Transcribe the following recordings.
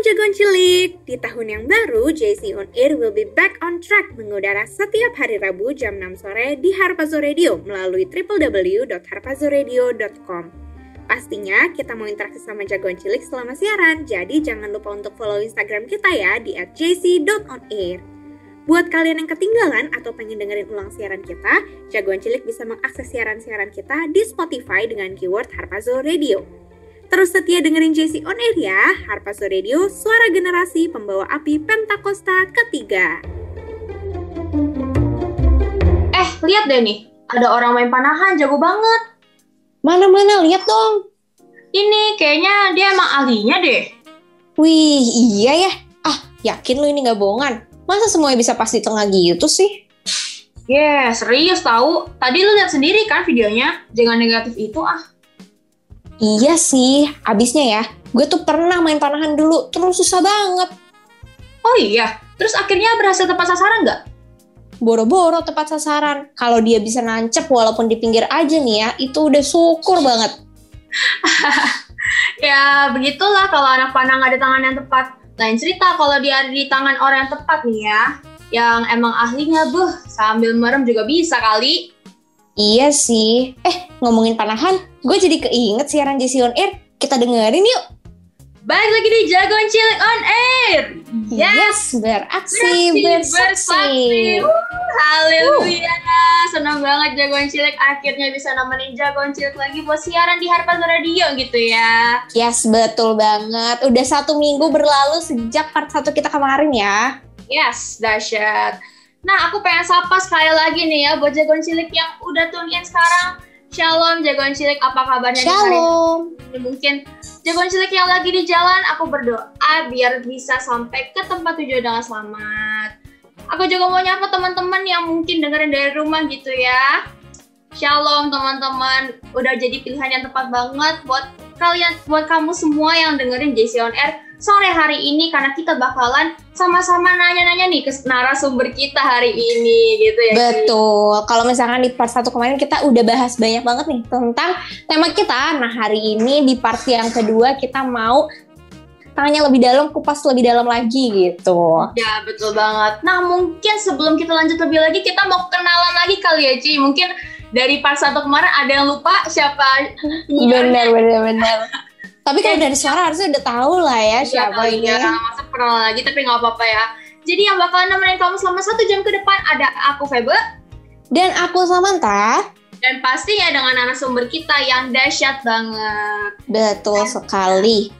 jagoan cilik. Di tahun yang baru, JC On Air will be back on track mengudara setiap hari Rabu jam 6 sore di Harpazo Radio melalui www.harpazoradio.com. Pastinya kita mau interaksi sama jagoan cilik selama siaran, jadi jangan lupa untuk follow Instagram kita ya di @jc.onair. Buat kalian yang ketinggalan atau pengen dengerin ulang siaran kita, jagoan cilik bisa mengakses siaran-siaran kita di Spotify dengan keyword Harpazo Radio. Terus setia dengerin JC On Air ya, Harpazo Radio, suara generasi pembawa api Pentakosta ketiga. Eh, lihat deh nih. Ada orang main panahan, jago banget. Mana-mana, lihat dong. Ini kayaknya dia emang ahlinya deh. Wih, iya ya. Ah, yakin lu ini nggak bohongan? Masa semuanya bisa pas di tengah gitu sih? Yeah, serius tahu. Tadi lu lihat sendiri kan videonya. Jangan negatif itu ah. Iya sih, abisnya ya. Gue tuh pernah main panahan dulu, terus susah banget. Oh iya, terus akhirnya berhasil tepat sasaran nggak? Boro-boro tepat sasaran. Kalau dia bisa nancep walaupun di pinggir aja nih ya, itu udah syukur banget. ya begitulah kalau anak panah nggak ada tangan yang tepat. Lain cerita kalau dia ada di tangan orang yang tepat nih ya. Yang emang ahlinya buh, sambil merem juga bisa kali. Iya sih. Eh, ngomongin panahan, gue jadi keinget siaran JC On Air. Kita dengerin yuk. Balik lagi di Jagoan Cilik On Air. Yes, yes beraksi, bersaksi. Haleluya. Uh. Senang banget Jagoan Cilik akhirnya bisa nemenin Jagoan Cilik lagi buat siaran di Harpas Radio gitu ya. Yes, betul banget. Udah satu minggu berlalu sejak part satu kita kemarin ya. Yes, dahsyat. Nah, aku pengen sapa sekali lagi nih ya buat jagoan cilik yang udah tune in sekarang. Shalom jagoan cilik, apa kabarnya Shalom. Ini mungkin jagoan cilik yang lagi di jalan, aku berdoa biar bisa sampai ke tempat tujuan dengan selamat. Aku juga mau nyapa teman-teman yang mungkin dengerin dari rumah gitu ya. Shalom teman-teman, udah jadi pilihan yang tepat banget buat kalian, buat kamu semua yang dengerin JC On Air sore hari ini karena kita bakalan sama-sama nanya-nanya nih ke narasumber kita hari ini gitu ya. Betul. Kalau misalkan di part satu kemarin kita udah bahas banyak banget nih tentang tema kita. Nah, hari ini di part yang kedua kita mau tanya lebih dalam, kupas lebih dalam lagi gitu. Ya, betul banget. Nah, mungkin sebelum kita lanjut lebih lagi, kita mau kenalan lagi kali ya, Ci. Mungkin dari part satu kemarin ada yang lupa siapa Benar, benar, benar. Tapi kalau dari suara harusnya udah tahu lah ya siapa ini. Ya, masa pernah lagi tapi nggak apa-apa ya. Jadi yang bakalan nemenin kamu selama satu jam ke depan ada aku Febe dan aku Samantha. Dan pastinya dengan narasumber kita yang dahsyat banget. Betul sekali.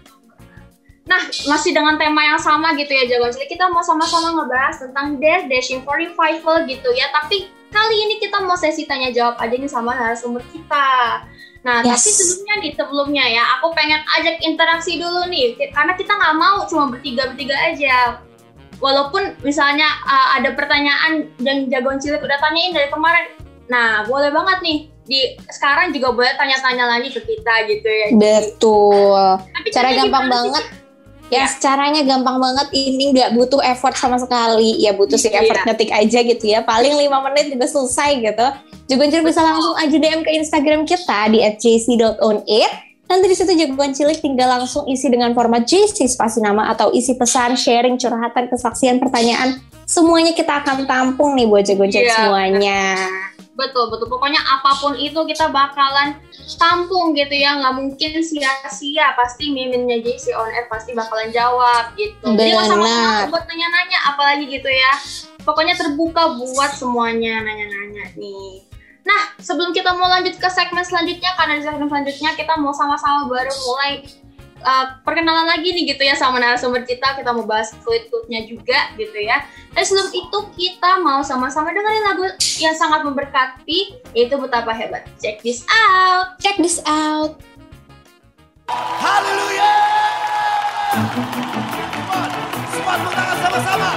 Nah, masih dengan tema yang sama gitu ya Jagoan Cilik. Kita mau sama-sama ngebahas tentang Death Dashing for Revival gitu ya. Tapi kali ini kita mau sesi tanya jawab aja nih sama narasumber kita. Nah, yes. tapi sebelumnya nih, sebelumnya ya, aku pengen ajak interaksi dulu nih, karena kita nggak mau cuma bertiga-bertiga aja. Walaupun misalnya uh, ada pertanyaan yang jagoan cilik udah tanyain dari kemarin, nah boleh banget nih di sekarang juga boleh tanya-tanya lagi ke kita gitu ya. Betul. Tapi cara gampang banget. Sih? Ya, ya, caranya gampang banget. Ini nggak butuh effort sama sekali. Ya butuh sih effort iya. ngetik aja gitu ya. Paling lima menit juga selesai gitu. Juga bisa langsung aja DM ke Instagram kita di @jc.onair. Nanti di situ jagoan cilik tinggal langsung isi dengan format JC spasi nama atau isi pesan, sharing, curhatan, kesaksian, pertanyaan. Semuanya kita akan tampung nih buat jagoan cilik yeah. semuanya. Betul, betul. Pokoknya apa pun itu kita bakalan tampung gitu ya. Nggak mungkin sia-sia. Pasti miminnya JC on air pasti bakalan jawab gitu. Benar. Jadi sama buat nanya-nanya apalagi gitu ya. Pokoknya terbuka buat semuanya nanya-nanya nih. Nah, sebelum kita mau lanjut ke segmen selanjutnya, karena di segmen selanjutnya kita mau sama-sama baru mulai uh, perkenalan lagi nih gitu ya sama narasumber kita. Kita mau bahas kulit-kulitnya juga gitu ya. Dan sebelum itu kita mau sama-sama dengerin lagu yang sangat memberkati, yaitu Betapa Hebat. Check this out! Check this out! Haleluya! Semua tangan sama-sama.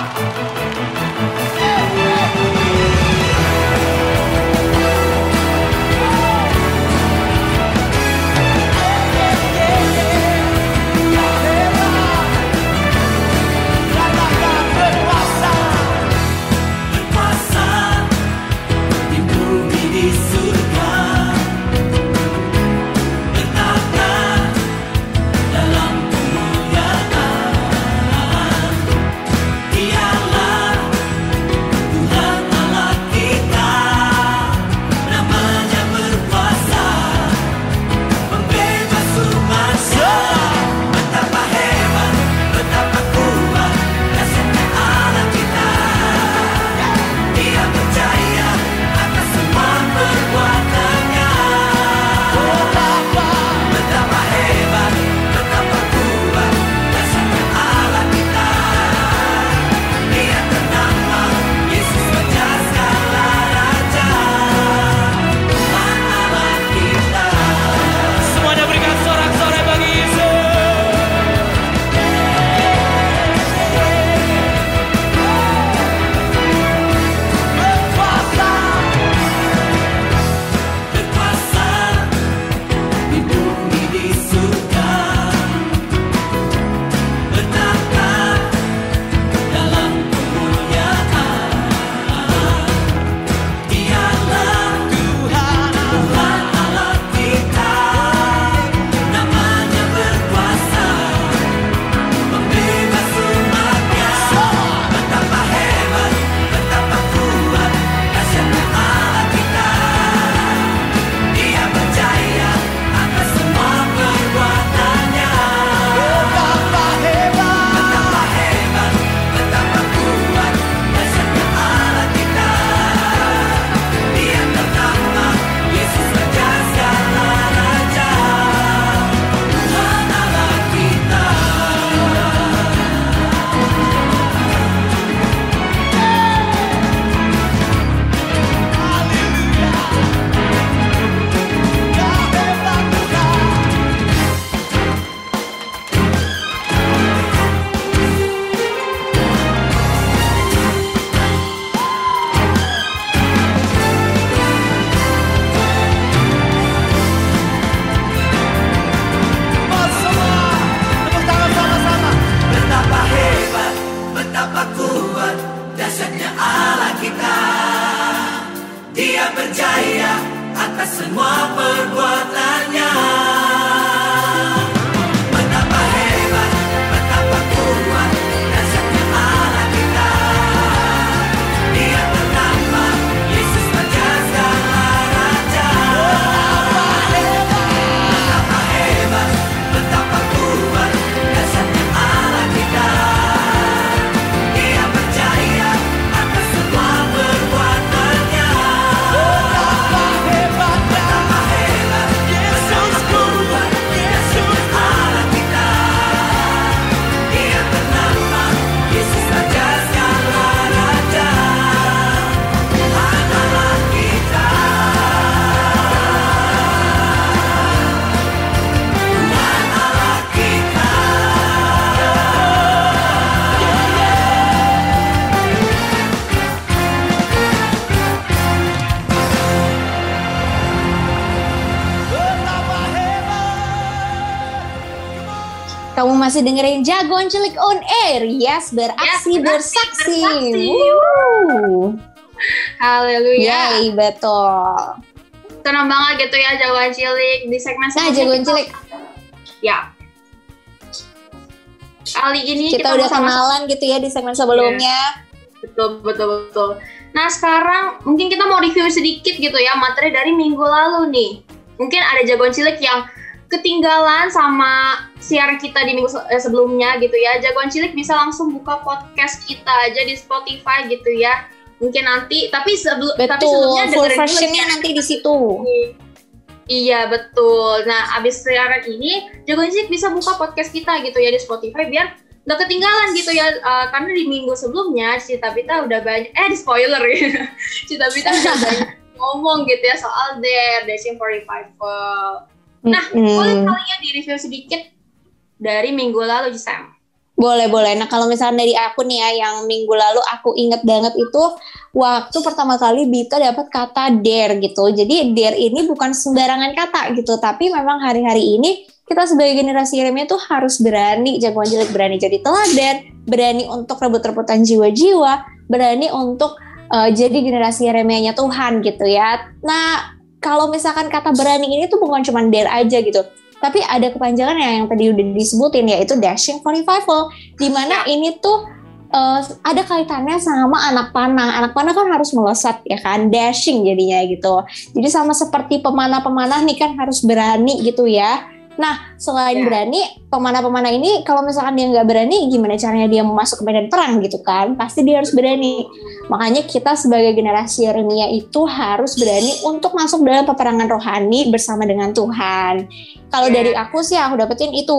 Masih dengerin Jagoan Cilik on air. Yes, beraksi Yes, bersaksi. bersaksi. Woo. Haleluya. Yay, betul. Senang banget gitu ya jagoan cilik di segmen Nah, sebelumnya Jagoan kita- Cilik, Ya. Kali ini kita udah sama-sama- kenalan gitu ya di segmen sebelumnya. Betul, betul, betul. Nah, sekarang mungkin kita mau review sedikit gitu ya materi dari minggu lalu nih. Mungkin ada jagoan cilik yang ketinggalan sama siaran kita di minggu eh, sebelumnya gitu ya. Jagoan cilik bisa langsung buka podcast kita aja di Spotify gitu ya. Mungkin nanti, tapi sebelum tapi sebelumnya full versionnya ya. nanti di situ. Iya betul. Nah abis siaran ini Jagoan Cilik bisa buka podcast kita gitu ya di Spotify biar nggak ketinggalan gitu ya Uh, karena di minggu sebelumnya Cita Pita udah banyak eh di spoiler ya Cita Pita udah banyak ngomong gitu ya soal Dare Dashing for Revival. Nah, Mm-mm. Boleh kali ya di review sedikit dari minggu lalu Sam. Boleh, boleh. Nah, kalau misalnya dari aku nih ya, yang minggu lalu aku inget banget itu waktu pertama kali Bita dapat kata dare gitu. Jadi dare ini bukan sembarangan kata gitu, tapi memang hari-hari ini kita sebagai generasi Yeremia tuh harus berani, jagoan jelek berani jadi teladan, berani untuk rebut-rebutan jiwa-jiwa, berani untuk uh, jadi generasi Yeremia-nya Tuhan gitu ya. Nah, kalau misalkan kata berani ini tuh bukan cuma dare aja gitu, tapi ada kepanjangan yang, yang tadi udah disebutin yaitu dashing for revival. Di mana ini tuh eh, ada kaitannya sama anak panah. Anak panah kan harus melesat ya kan? Dashing jadinya gitu. Jadi sama seperti pemanah-pemanah nih kan harus berani gitu ya nah selain Ya. berani pemanah-pemanah ini kalau misalkan dia nggak berani gimana caranya dia mau masuk ke medan perang gitu kan pasti dia harus berani Makanya kita sebagai generasi Yeremia itu harus berani untuk masuk dalam peperangan rohani bersama dengan Tuhan. Kalau Ya. dari aku sih aku dapetin itu.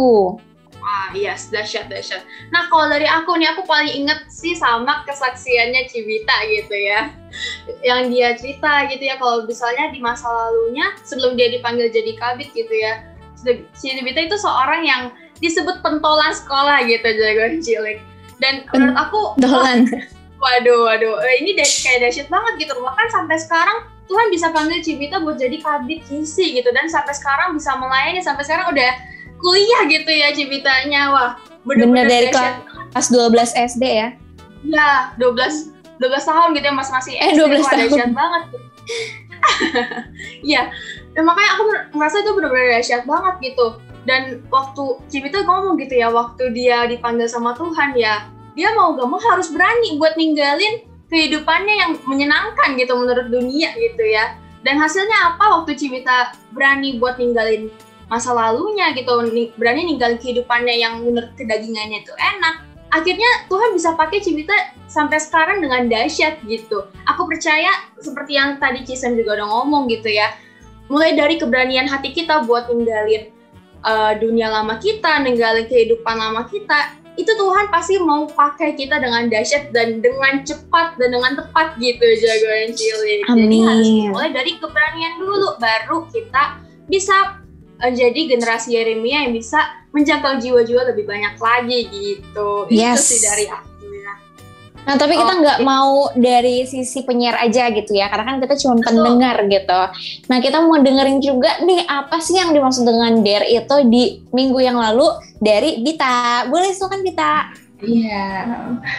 Ah yes, dahsyat dahsyat. Nah kalau dari aku nih aku paling inget sih sama kesaksiannya Cibita gitu ya, yang dia cerita gitu ya kalau misalnya di masa lalunya sebelum dia dipanggil jadi kabit gitu ya, Cibita itu seorang yang disebut pentolan sekolah gitu jagoan cilik. Dan menurut aku Dolan. Waduh, waduh, eh, ini kayak dahsyat banget gitu. Bahkan sampai sekarang Tuhan bisa panggil Cibita buat jadi kabit kisi gitu dan sampai sekarang bisa melayani sampai sekarang udah kuliah gitu ya Cibitanya. Wah, Bener bener-bener dari kelas 12 SD ya. Ya, 12 12 tahun gitu ya Mas masih Eh, SD. 12 Wah, tahun. dahsyat banget. Iya. Dan makanya aku mer- merasa itu benar-benar dahsyat banget gitu. Dan waktu Cibita ngomong gitu ya, waktu dia dipanggil sama Tuhan ya, dia mau gak mau harus berani buat ninggalin kehidupannya yang menyenangkan gitu menurut dunia gitu ya. Dan hasilnya apa waktu Cibita berani buat ninggalin masa lalunya gitu, ni- berani ninggalin kehidupannya yang menurut kedagingannya itu enak. Akhirnya Tuhan bisa pakai Cibita sampai sekarang dengan dahsyat gitu. Aku percaya seperti yang tadi Cisem juga udah ngomong gitu ya. Mulai dari keberanian hati kita buat ninggalin uh, dunia lama kita, ninggalin kehidupan lama kita, itu Tuhan pasti mau pakai kita dengan dahsyat dan dengan cepat dan dengan tepat gitu jagoan cilik. Jadi harus mulai dari keberanian dulu, baru kita bisa uh, jadi generasi Yeremia yang bisa menjangkau jiwa-jiwa lebih banyak lagi gitu. Itu Yes. sih dari aku. Nah, tapi kita nggak mau dari sisi penyiar aja gitu ya, karena kan kita cuma pendengar gitu. Nah, kita mau dengerin juga nih apa sih yang dimaksud dengan dare itu di minggu yang lalu dari Bita. Boleh silakan Bita. Iya.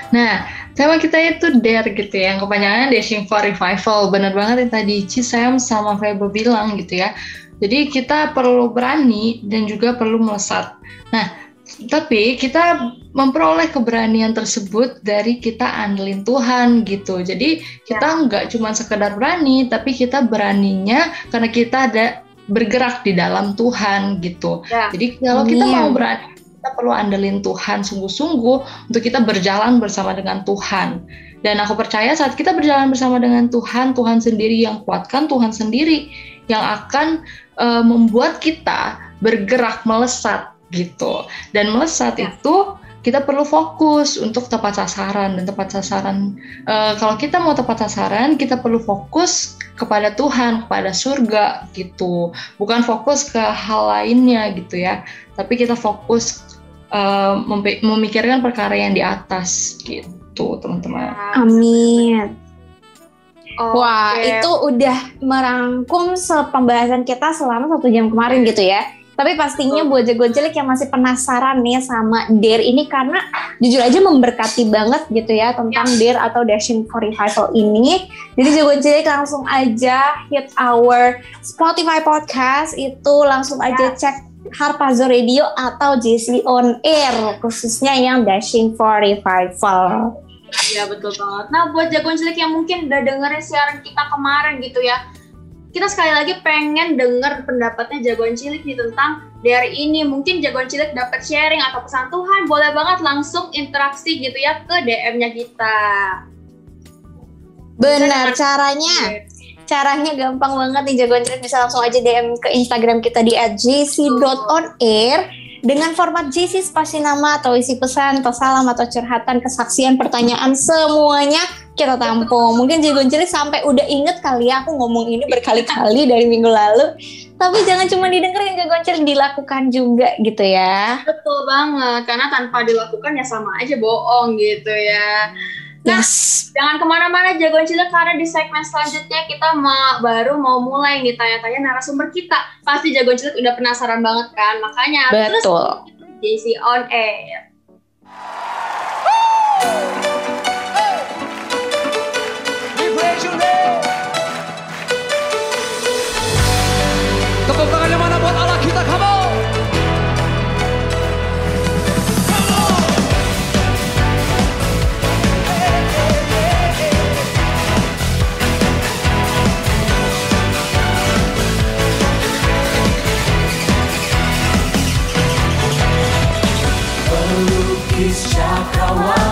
Nah, tema kita itu dare gitu ya, yang kepanjangannya Dashing for Revival. Bener banget yang tadi Cisem sama Febo bilang gitu ya. Jadi kita perlu berani dan juga perlu melesat. Nah, tapi kita memperoleh keberanian tersebut dari kita andelin Tuhan gitu. Jadi kita nggak cuma sekedar berani, tapi kita beraninya karena kita ada bergerak di dalam Tuhan gitu. Ya. Jadi kalau kita Amin. mau berani, kita perlu andelin Tuhan sungguh-sungguh untuk kita berjalan bersama dengan Tuhan. Dan aku percaya saat kita berjalan bersama dengan Tuhan, Tuhan sendiri yang kuatkan, Tuhan sendiri yang akan eh, membuat kita bergerak melesat gitu. Dan melesat Ya. itu kita perlu fokus untuk tepat sasaran dan tepat sasaran. eh, kalau kita mau tepat sasaran, kita perlu fokus kepada Tuhan, kepada surga gitu. Bukan fokus ke hal lainnya gitu ya. Tapi kita fokus eh, memikirkan perkara yang di atas gitu, teman-teman. Amin. Wah, Oke. itu udah merangkum pembahasan kita selama satu jam kemarin gitu ya. Tapi pastinya buat jago cilik yang masih penasaran nih sama Dare ini karena jujur aja memberkati banget gitu ya tentang ya. Dare atau Dashing for Revival ini. Jadi jago cilik langsung aja hit our Spotify podcast itu langsung aja ya. cek Harpazo Radio atau JC On Air khususnya yang Dashing for Revival. Iya betul banget. Nah buat jagoan cilik yang mungkin udah dengerin siaran kita kemarin gitu ya, kita sekali lagi pengen denger pendapatnya jagoan cilik nih tentang dari ini mungkin jagoan cilik dapat sharing atau pesan Tuhan boleh banget langsung interaksi gitu ya ke DM-nya kita. Benar caranya. Caranya gampang banget nih jagoan cilik bisa langsung aja DM ke Instagram kita di @jc.onair dengan format JC spasi nama atau isi pesan atau salam atau curhatan kesaksian pertanyaan semuanya kita tampung. Mungkin Jagon Cilik sampai udah inget kali ya aku ngomong ini berkali-kali dari minggu lalu. Tapi jangan cuma didengerin Jagon Cilik dilakukan juga gitu ya. Betul banget, karena tanpa dilakukan ya sama aja bohong gitu ya. Nah, yes. jangan ke mana-mana Jagoan Cilik karena di segmen selanjutnya kita ma baru mau mulai nih tanya-tanya narasumber kita. Pasti Jagoan Cilik udah penasaran banget kan, makanya Betul. terus JC on air. Tepuk His chakra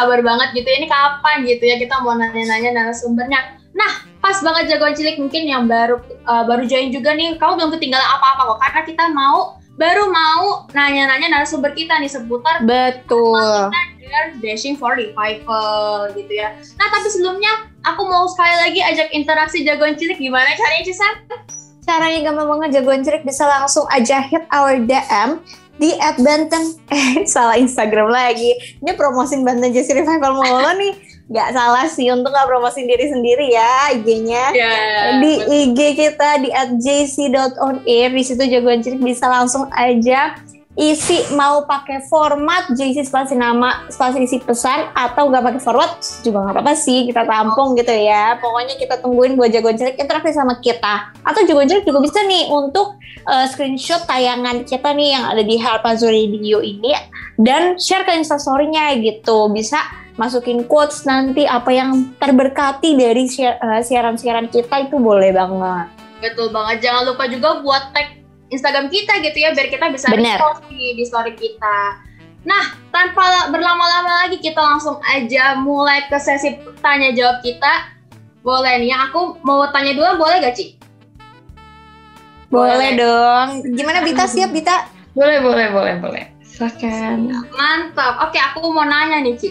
sabar banget gitu. Ini kapan gitu ya kita mau nanya-nanya narasumbernya. Nah, pas banget Jagoan Cilik mungkin yang baru uh, baru join juga nih. Kamu belum ketinggalan apa-apa kok karena kita mau baru mau nanya-nanya narasumber kita nih seputar Betul. Dashing for Revival gitu ya. Nah tapi sebelumnya aku mau sekali lagi ajak interaksi jagoan cilik gimana caranya Cisan? Caranya gampang banget jagoan cerik bisa langsung aja hit our DM di at Banten. Eh salah Instagram lagi. Ini promosin Banten Jesse Revival mulu nih. Gak salah sih untuk gak promosin diri sendiri ya IG-nya. Ya. di IG kita di at jc.onair di situ jagoan cilik bisa langsung aja isi mau pakai format JC spasi nama spasi isi pesan atau gak pakai format juga nggak apa-apa sih kita tampung gitu ya. Pokoknya kita tungguin buat jagoan cilik interaksi sama kita. Atau jagoan cilik juga bisa nih untuk uh, screenshot tayangan kita nih yang ada di Harpazo Radio ini dan share ke instastory-nya gitu. Bisa masukin quotes nanti apa yang terberkati dari uh, siaran-siaran kita itu boleh banget. Betul banget. Jangan lupa juga buat tag Instagram kita gitu ya biar kita bisa Bener. repost nih di story kita. Nah, tanpa berlama-lama lagi kita langsung aja mulai ke sesi tanya jawab kita. Boleh nih, aku mau tanya dulu boleh gak Ci? boleh dong gimana Bita siap Bita Boleh, boleh, boleh, boleh. Silakan. Mantap. Oke, aku mau nanya nih, Ci.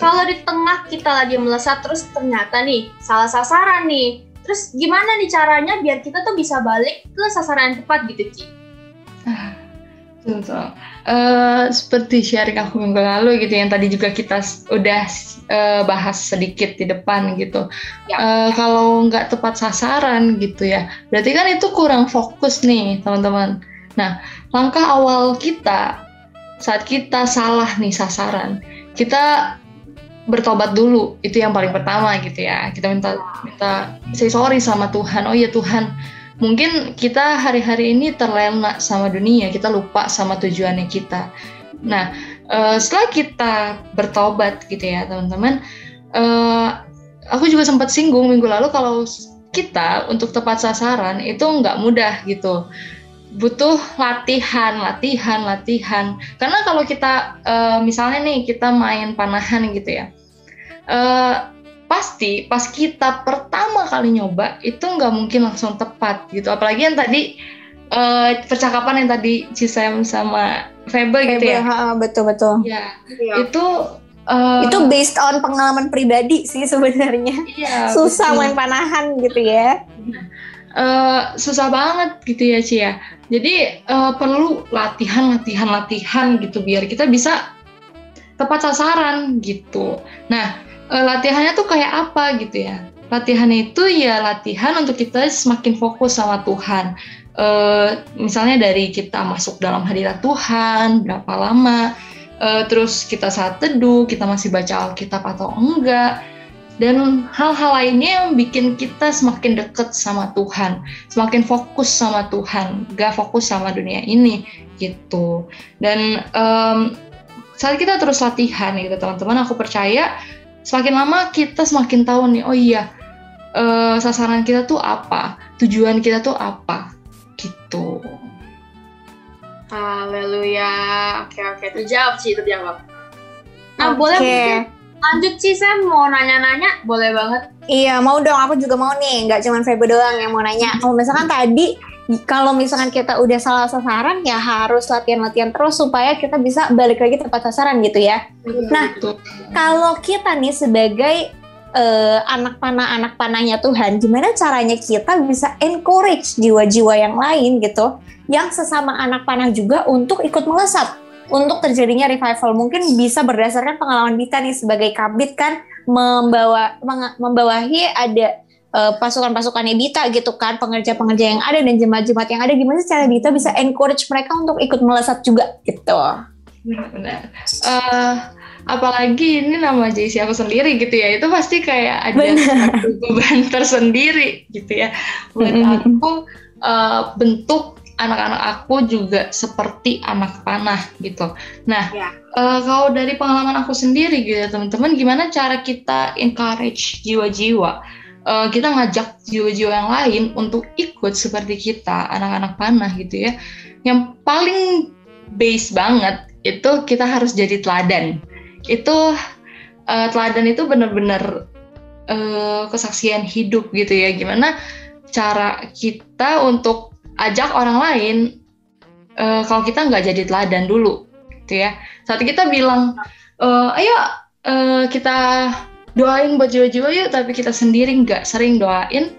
Kalau di tengah kita lagi melesat terus ternyata nih salah sasaran nih. Terus gimana nih caranya biar kita tuh bisa balik ke sasaran yang tepat gitu, Ci? Betul, betul. Eh, seperti sharing aku minggu lalu gitu yang tadi juga kita udah eh, bahas sedikit di depan gitu. Ya. Eh, kalau nggak tepat sasaran gitu ya, berarti kan itu kurang fokus nih teman-teman. Nah, langkah awal kita saat kita salah nih sasaran, kita bertobat dulu itu yang paling pertama gitu ya. Kita minta minta say sorry sama Tuhan. Oh ya Tuhan, mungkin kita hari-hari ini terlena sama dunia, kita lupa sama tujuannya kita. Nah, eh, setelah kita bertobat gitu ya, teman-teman, eh, aku juga sempat singgung minggu lalu kalau kita untuk tepat sasaran itu nggak mudah gitu. Butuh latihan, latihan, latihan. Karena kalau kita eh, misalnya nih kita main panahan gitu ya, eh, pasti pas kita pertama kali nyoba itu nggak mungkin langsung tepat gitu. Apalagi yang tadi eh, percakapan yang tadi Cisem sama Febe gitu ya. betul betul. Ya itu eh, itu based on pengalaman pribadi sih sebenarnya. Iya, susah betul. main panahan gitu ya. Eh, susah banget gitu ya Ci ya. Jadi eh, perlu latihan latihan latihan gitu biar kita bisa tepat sasaran gitu. Nah eh, latihannya tuh kayak apa gitu ya. Latihan itu ya latihan untuk kita semakin fokus sama Tuhan. Eh, misalnya dari kita masuk dalam hadirat Tuhan, berapa lama, eh, terus kita saat teduh, kita masih baca Alkitab atau enggak, dan hal-hal lainnya yang bikin kita semakin deket sama Tuhan, semakin fokus sama Tuhan, gak fokus sama dunia ini gitu. Dan em, saat kita terus latihan gitu teman-teman, aku percaya semakin lama kita semakin tahu nih, oh iya eh, sasaran kita tuh apa, tujuan kita tuh apa gitu. Haleluya. Oke oke, terjawab sih, terjawab. Nah, Oke. boleh mungkin lanjut sih saya mau nanya-nanya, boleh banget. Iya, mau dong. Aku juga mau nih. Nggak cuma Febe doang yang mau nanya. Kalau misalkan tadi, kalau misalkan kita udah salah sasaran, ya harus latihan-latihan terus supaya kita bisa balik lagi tepat sasaran gitu ya. Nah, Gitu. Kalau kita nih sebagai eh, anak panah anak panahnya Tuhan, gimana caranya kita bisa encourage jiwa-jiwa yang lain gitu, yang sesama anak panah juga untuk ikut melesat, untuk terjadinya revival. Mungkin bisa berdasarkan pengalaman Bita nih sebagai kabit kan membawa membawahi ada eh, pasukan-pasukannya Bita gitu kan, pengerja-pengerja yang ada dan jemaat-jemaat yang ada. Gimana sih cara Bita bisa encourage mereka untuk ikut melesat juga gitu? Benar. Eh, apalagi ini nama JC aku sendiri gitu ya, itu pasti kayak ada satu beban tersendiri gitu ya. Buat aku eh, bentuk anak-anak aku juga seperti anak panah gitu. Nah, Ya. eh, kalau dari pengalaman aku sendiri gitu ya teman-teman, gimana cara kita encourage jiwa-jiwa? Eh, kita ngajak jiwa-jiwa yang lain untuk ikut seperti kita, anak-anak panah gitu ya. Yang paling base banget itu kita harus jadi teladan. Itu eh, teladan itu benar-benar eh, kesaksian hidup gitu ya. Gimana cara kita untuk ajak orang lain eh, kalau kita nggak jadi teladan dulu, gitu ya. Saat kita bilang, eh, ayo eh, kita doain buat jiwa-jiwa yuk, tapi kita sendiri nggak sering doain,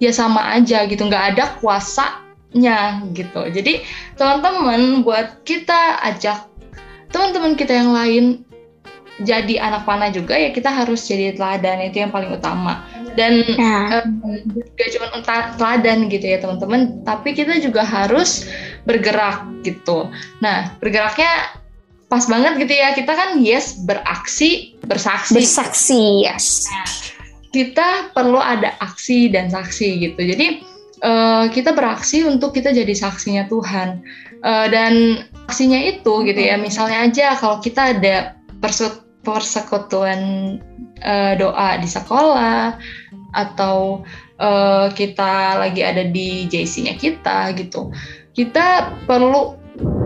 ya sama aja gitu, nggak ada kuasanya gitu. Jadi teman-teman buat kita ajak teman-teman kita yang lain jadi anak panah juga ya kita harus jadi teladan itu yang paling utama. Dan Nah, gak cuma teladan gitu ya teman-teman tapi kita juga harus bergerak gitu. Nah bergeraknya pas banget gitu ya kita kan yes beraksi bersaksi bersaksi, yes. kita perlu ada aksi dan saksi gitu. Jadi eh, kita beraksi untuk kita jadi saksinya Tuhan. Eh, dan aksinya itu gitu ya, misalnya aja kalau kita ada perse- persekutuan eh, doa di sekolah atau eh, kita lagi ada di JC-nya kita gitu. Kita perlu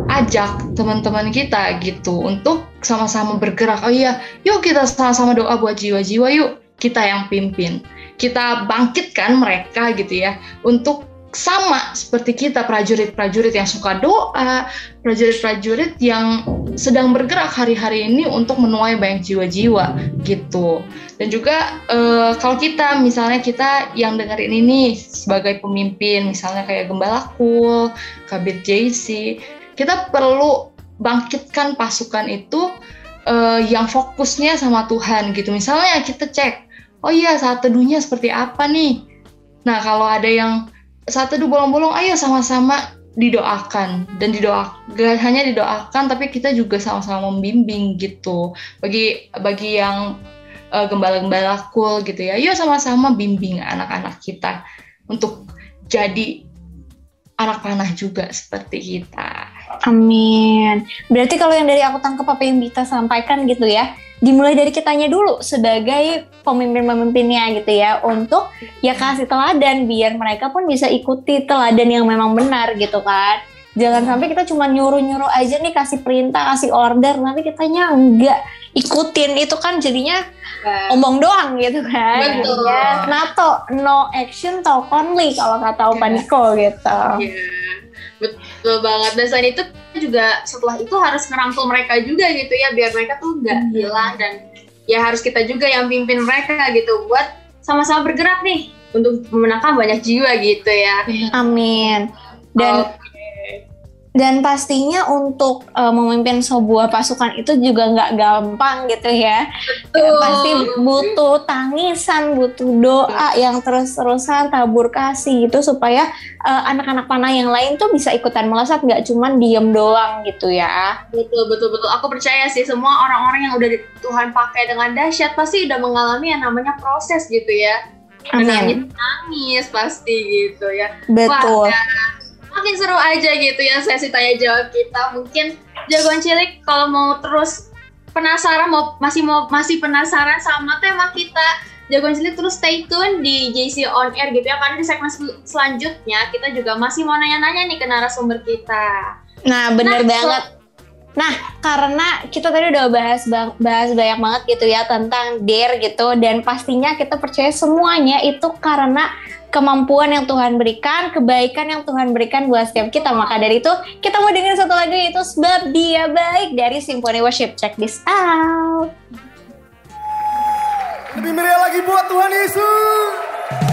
ajak teman-teman kita gitu untuk sama-sama bergerak. Oh iya, yuk kita sama-sama doa buat jiwa-jiwa yuk kita yang pimpin. Kita bangkitkan mereka gitu ya untuk sama seperti kita prajurit-prajurit yang suka doa, prajurit-prajurit yang sedang bergerak hari-hari ini untuk menuai banyak jiwa-jiwa gitu. Dan juga eh, kalau kita misalnya kita yang dengerin ini sebagai pemimpin, misalnya kayak Gembala Kul, Kabit JC, kita perlu bangkitkan pasukan itu eh, yang fokusnya sama Tuhan gitu. Misalnya kita cek, oh iya saat teduhnya seperti apa nih? Nah kalau ada yang saat teduh bolong-bolong, ayo sama-sama didoakan dan didoa gak hanya didoakan tapi kita juga sama-sama membimbing gitu bagi bagi yang eh, gembala-gembala cool gitu ya yuk sama-sama bimbing anak-anak kita untuk jadi anak panah juga seperti kita Amin. Berarti kalau yang dari aku tangkap apa yang Bita sampaikan gitu ya, dimulai dari kitanya dulu sebagai pemimpin-pemimpinnya gitu ya, untuk ya kasih teladan biar mereka pun bisa ikuti teladan yang memang benar gitu kan. Jangan sampai kita cuma nyuruh-nyuruh aja nih kasih perintah, kasih order, nanti kitanya enggak ikutin itu kan jadinya omong doang gitu kan. Betul. NATO, no action talk only kalau kata Opa Niko gitu. Iya, betul banget. Dan selain itu juga setelah itu harus ngerangkul mereka juga gitu ya, biar mereka tuh nggak Hmm. hilang dan ya harus kita juga yang pimpin mereka gitu buat sama-sama bergerak nih untuk memenangkan banyak jiwa gitu ya. Amin. Dan Oke. Dan pastinya untuk eh, memimpin sebuah pasukan itu juga nggak gampang gitu ya. Betul. Pasti butuh tangisan, butuh doa yang terus-terusan tabur kasih gitu supaya eh, anak-anak panah yang lain tuh bisa ikutan melesat nggak cuman diem doang gitu ya. Betul betul betul. Aku percaya sih semua orang-orang yang udah Tuhan pakai dengan dahsyat pasti udah mengalami yang namanya proses gitu ya. Amin. Nangis nangis pasti gitu ya. Betul. Wah, makin seru aja gitu ya sesi tanya jawab kita. Mungkin jagoan cilik kalau mau terus penasaran mau masih mau masih penasaran sama tema kita jagoan cilik terus stay tune di JC on air gitu ya karena di segmen sel- selanjutnya kita juga masih mau nanya-nanya nih ke narasumber kita. Nah, bener Nah, banget. Nah, karena kita tadi udah bahas bahas banyak banget gitu ya tentang dare gitu dan pastinya kita percaya semuanya itu karena kemampuan yang Tuhan berikan, kebaikan yang Tuhan berikan buat setiap kita. Maka dari itu, kita mau dengerin satu lagu yaitu Sebab Dia Baik dari Symphony Worship. Check this out. Lebih meriah lagi buat Tuhan Yesus.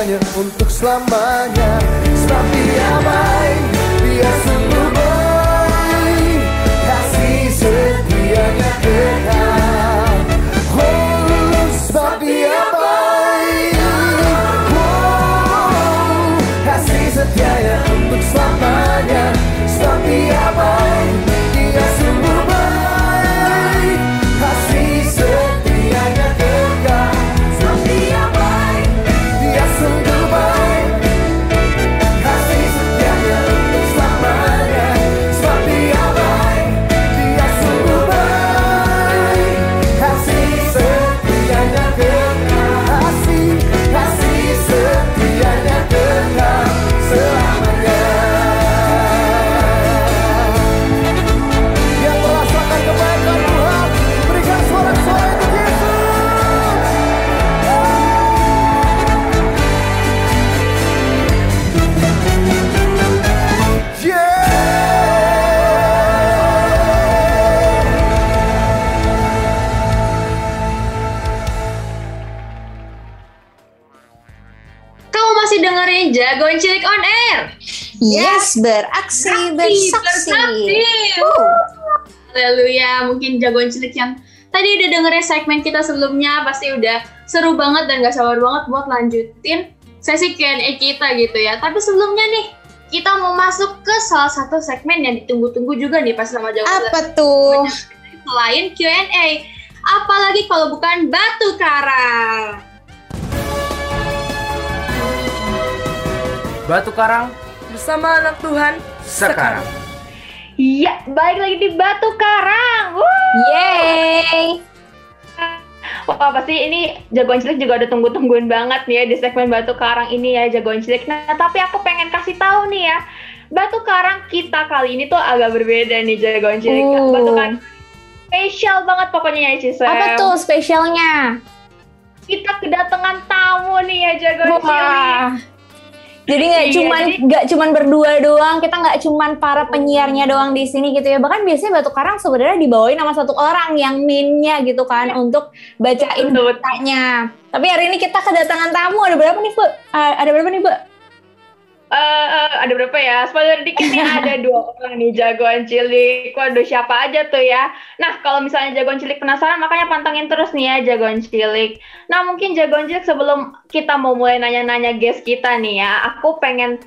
Setianya untuk selamanya. Sebab dia baik Dia Yes, beraksi, bersaksi. Uh. Haleluya, mungkin Jagoan Cilik yang tadi udah dengerin segmen kita sebelumnya pasti udah seru banget dan gak sabar banget buat lanjutin sesi Q&A kita gitu ya. Tapi sebelumnya nih, kita mau masuk ke salah satu segmen yang ditunggu-tunggu juga nih pas sama Jagoan Apa tuh? Selain Q&A, apalagi kalau bukan batu karang. Batu Karang Bersama anak Tuhan sekarang. Iya, balik lagi di Batu Karang. Wuh. Yeay! Wah, pasti ini jagoan cilik juga udah tunggu-tungguin banget nih ya di segmen Batu Karang ini ya jagoan cilik. Nah, tapi aku pengen kasih tahu nih ya, Batu Karang kita kali ini tuh agak berbeda nih jagoan cilik. Uh. Batu Karang spesial banget pokoknya ya Cisem. Apa tuh spesialnya? Kita kedatangan tamu nih ya jagoan cilik. Jadi nggak Iya, cuman jadi- nggak cuman berdua doang, kita nggak cuman para penyiarnya doang di sini gitu ya. Bahkan biasanya Batu Karang sebenarnya dibawain sama satu orang yang mainnya gitu kan untuk bacain beritanya. Tapi hari ini kita kedatangan tamu. Ada berapa nih, Bu? Ah, ada berapa nih, Bu? Eh, eh, ada berapa ya? Spoiler dikit nih ada dua orang nih jagoan cilik. Waduh siapa aja tuh ya? Nah kalau misalnya jagoan cilik penasaran makanya pantengin terus nih ya jagoan cilik. Nah mungkin jagoan cilik sebelum kita mau mulai nanya-nanya guest kita nih ya, aku pengen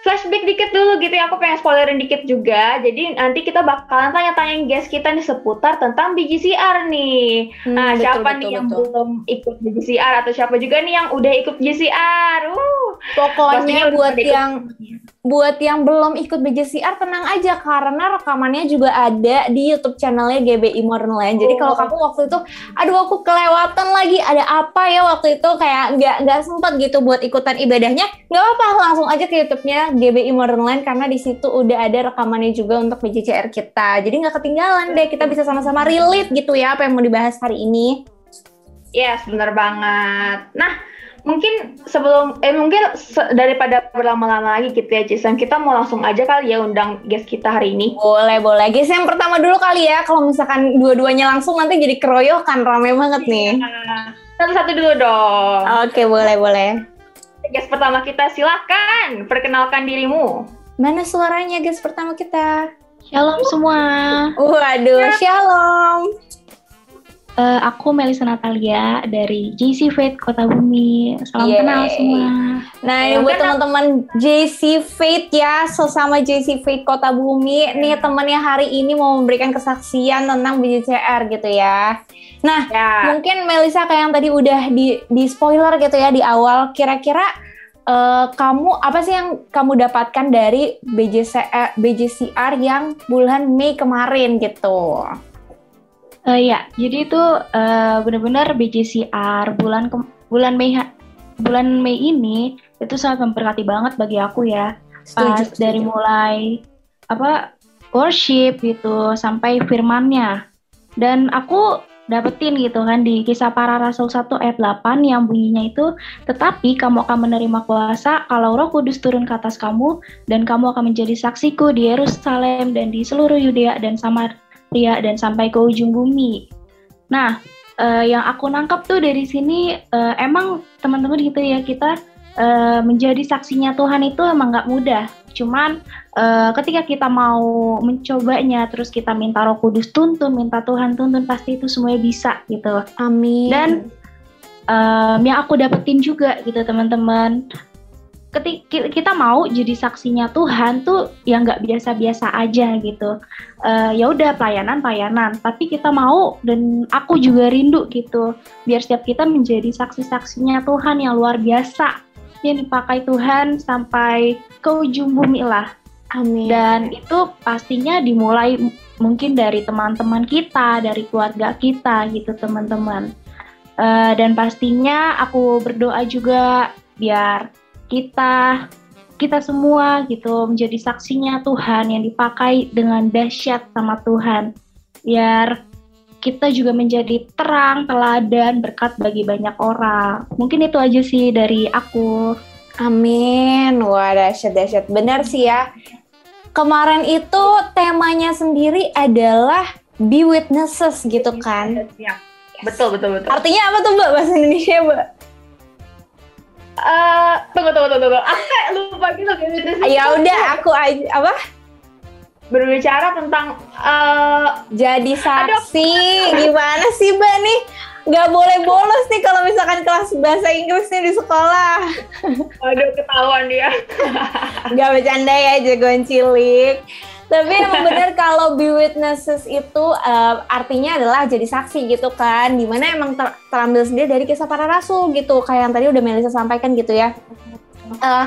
flashback dikit dulu gitu ya. Aku pengen spoilerin dikit juga. Jadi nanti kita bakalan tanya-tanyain guest kita nih seputar tentang BGCR nih. Hmm, Nah, betul, siapa betul, nih yang betul. belum ikut BGCR atau siapa juga nih yang udah ikut BGCR? Uh, Pokoknya buat yang buat yang belum ikut BJCR tenang aja karena rekamannya juga ada di YouTube channelnya GBI Modern Land. Jadi kalau Oh. kamu waktu itu, aduh aku kelewatan lagi ada apa ya waktu itu kayak nggak nggak sempet gitu buat ikutan ibadahnya, nggak apa langsung aja ke YouTube-nya GBI Modern Land karena di situ udah ada rekamannya juga untuk BJCR kita. Jadi nggak ketinggalan deh, kita bisa sama-sama relate gitu ya apa yang mau dibahas hari ini. Yes, bener banget. Nah, mungkin sebelum eh mungkin se- daripada berlama-lama lagi gitu ya Cisem, kita mau langsung aja kali ya undang guest kita hari ini. Boleh, boleh. Guys, yang pertama dulu kali ya. Kalau misalkan dua-duanya langsung nanti jadi keroyokan, rame banget nih. Nah, Satu-satu dulu dong. Oke, boleh, boleh. Guest pertama kita silakan perkenalkan dirimu. Mana suaranya guys pertama kita? Shalom semua, Waduh, shalom. Eh, aku Melisa Natalia dari JC Faith Kota Bumi. Salam Yeay. kenal semua. Nah, ini buat teman-teman JC Faith ya, sesama JC Faith Kota Bumi. Nih temennya hari ini mau memberikan kesaksian tentang BJCR gitu ya. Nah, Ya. mungkin Melisa kayak yang tadi udah di, di spoiler gitu ya di awal. Kira-kira eh, kamu apa sih yang kamu dapatkan dari BJCR, BJCR yang bulan Mei kemarin gitu? Eh, ya, jadi itu eh, benar-benar BJCR bulan ke- bulan Mei bulan Mei ini itu sangat memberkati banget bagi aku ya. Pas Setuju, dari setuju. mulai apa worship gitu sampai firmannya. Dan aku dapetin gitu kan di kisah para rasul 1 ayat 8 yang bunyinya itu tetapi kamu akan menerima kuasa kalau roh kudus turun ke atas kamu dan kamu akan menjadi saksiku di Yerusalem dan di seluruh Yudea dan Samaria dan sampai ke ujung bumi. Nah, eh, yang aku nangkap tuh dari sini eh, emang teman-teman gitu ya kita eh, menjadi saksinya Tuhan itu emang nggak mudah. Cuman eh, ketika kita mau mencobanya, terus kita minta Roh Kudus tuntun, minta Tuhan tuntun, pasti itu semuanya bisa gitu. Amin. Dan em, yang aku dapetin juga gitu teman-teman. Ketika kita mau jadi saksinya Tuhan tuh yang nggak biasa-biasa aja gitu. Eh, ya udah pelayanan pelayanan, tapi kita mau dan aku juga rindu gitu. Biar setiap kita menjadi saksi-saksinya Tuhan yang luar biasa yang dipakai Tuhan sampai ke ujung bumi lah. Amin. Dan itu pastinya dimulai mungkin dari teman-teman kita, dari keluarga kita gitu teman-teman. Eh, dan pastinya aku berdoa juga biar kita kita semua gitu menjadi saksinya Tuhan yang dipakai dengan dahsyat sama Tuhan. Biar kita juga menjadi terang, teladan, berkat bagi banyak orang. Mungkin itu aja sih dari aku. Amin. Wah, dahsyat dahsyat. Benar sih ya. Kemarin itu temanya sendiri adalah be witnesses gitu kan. Ya. Betul betul betul. Artinya apa tuh Mbak bahasa Indonesia, Mbak? Eh, tunggu tunggu tunggu, tunggu. Aku kayak lupa gitu. gitu. Ya udah aku aja apa? Berbicara tentang eh Jadi saksi. Gimana sih, Mbak nih? Nggak boleh bolos nih kalau misalkan kelas bahasa Inggrisnya di sekolah. aduh ketahuan dia. Nggak bercanda ya, jagoan cilik. Tapi emang bener kalau be witnesses itu eh, artinya adalah jadi saksi gitu kan. Di mana emang ter- terambil sendiri dari kisah para rasul gitu. Kayak yang tadi udah Melisa sampaikan gitu ya. Eh,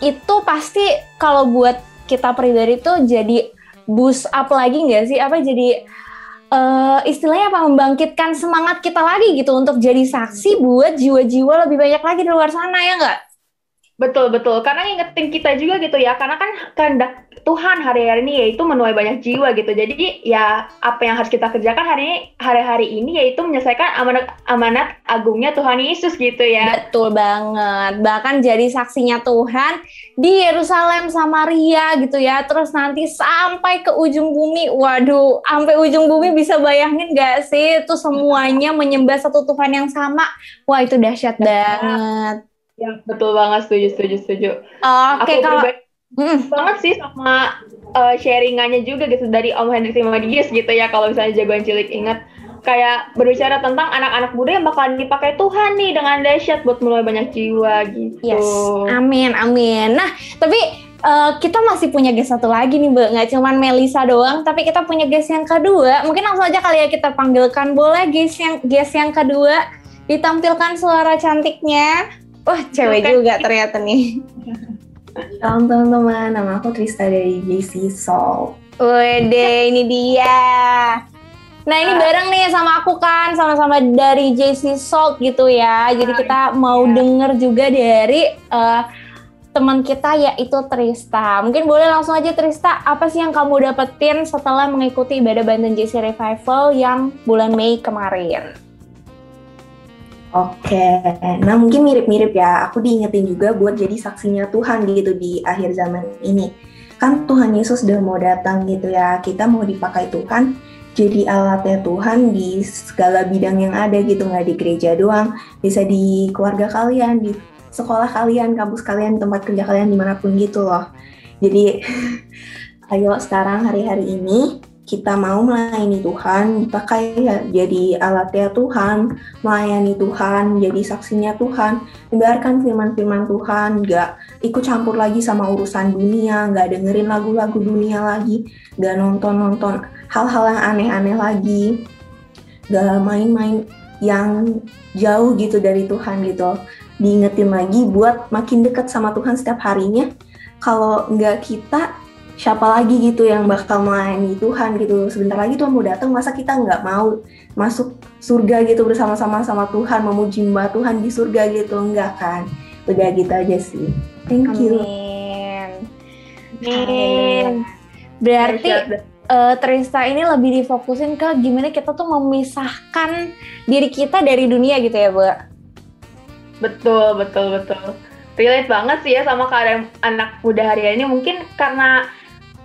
itu pasti kalau buat kita pribadi tuh jadi boost up lagi nggak sih? Apa jadi eh, istilahnya apa membangkitkan semangat kita lagi gitu untuk jadi saksi buat jiwa-jiwa lebih banyak lagi di luar sana ya nggak? Betul betul. Karena ngingetin kita juga gitu ya. Karena kan kehendak Tuhan hari-hari ini yaitu menuai banyak jiwa gitu. Jadi ya apa yang harus kita kerjakan hari ini hari-hari ini yaitu menyelesaikan amanat amanat agungnya Tuhan Yesus gitu ya. Betul banget. Bahkan jadi saksinya Tuhan di Yerusalem, Samaria gitu ya. Terus nanti sampai ke ujung bumi. Waduh, sampai ujung bumi bisa bayangin gak sih? Itu semuanya menyembah satu Tuhan yang sama. Wah, itu dahsyat banget. Ya, betul banget setuju setuju setuju. Oke, Aku kalau Hmm, banget sih sama uh, sharingannya juga gitu dari Om Hendrik Simadius gitu ya kalau misalnya jagoan cilik ingat kayak berbicara tentang anak-anak muda yang bakalan dipakai Tuhan nih dengan dahsyat buat mulai banyak jiwa gitu. yes. Amin, amin. Nah, tapi eh, kita masih punya guest satu lagi nih, Mbak. Nggak cuman Melisa doang, tapi kita punya guest yang kedua. Mungkin langsung aja kali ya kita panggilkan. Boleh guest yang guest yang kedua ditampilkan suara cantiknya. Wah, cewek Oke. juga ternyata nih. Salam teman-teman, nama aku Trista dari JC Soul. Wede, ini dia. Nah ini bareng nih sama aku kan, sama-sama dari JC Salt gitu ya. Jadi kita mau denger juga dari eh, teman kita yaitu Trista. Mungkin boleh langsung aja Trista, apa sih yang kamu dapetin setelah mengikuti ibadah Banten JC Revival yang bulan Mei kemarin? Oke, nah mungkin mirip-mirip ya. Aku diingetin juga buat jadi saksinya Tuhan gitu di akhir zaman ini. Kan Tuhan Yesus udah mau datang gitu ya. Kita mau dipakai Tuhan jadi alatnya Tuhan di segala bidang yang ada gitu. Nggak di gereja doang, bisa di keluarga kalian, di sekolah kalian, kampus kalian, tempat kerja kalian, di mana pun gitu loh. Jadi, ayo sekarang hari-hari ini kita mau melayani Tuhan, dipakai ya jadi alatnya Tuhan, melayani Tuhan, jadi saksinya Tuhan, mendengarkan firman-firman Tuhan, nggak ikut campur lagi sama urusan dunia, nggak dengerin lagu-lagu dunia lagi, nggak nonton-nonton hal-hal yang aneh-aneh lagi, nggak main-main yang jauh gitu dari Tuhan gitu. Diingetin lagi buat makin dekat sama Tuhan setiap harinya. Kalau nggak kita, siapa lagi gitu yang bakal melayani Tuhan gitu. Sebentar lagi Tuhan mau datang, masa kita nggak mau masuk surga gitu bersama-sama sama Tuhan, memuji mbak Tuhan di surga gitu, enggak kan? Udah gitu aja sih. Thank you. Amin. Amin. Berarti eh, Trista ini lebih difokusin ke gimana kita tuh memisahkan diri kita dari dunia gitu ya, Bu. Betul, betul, betul. Relate banget sih ya sama keadaan anak muda hari ini. Mungkin karena,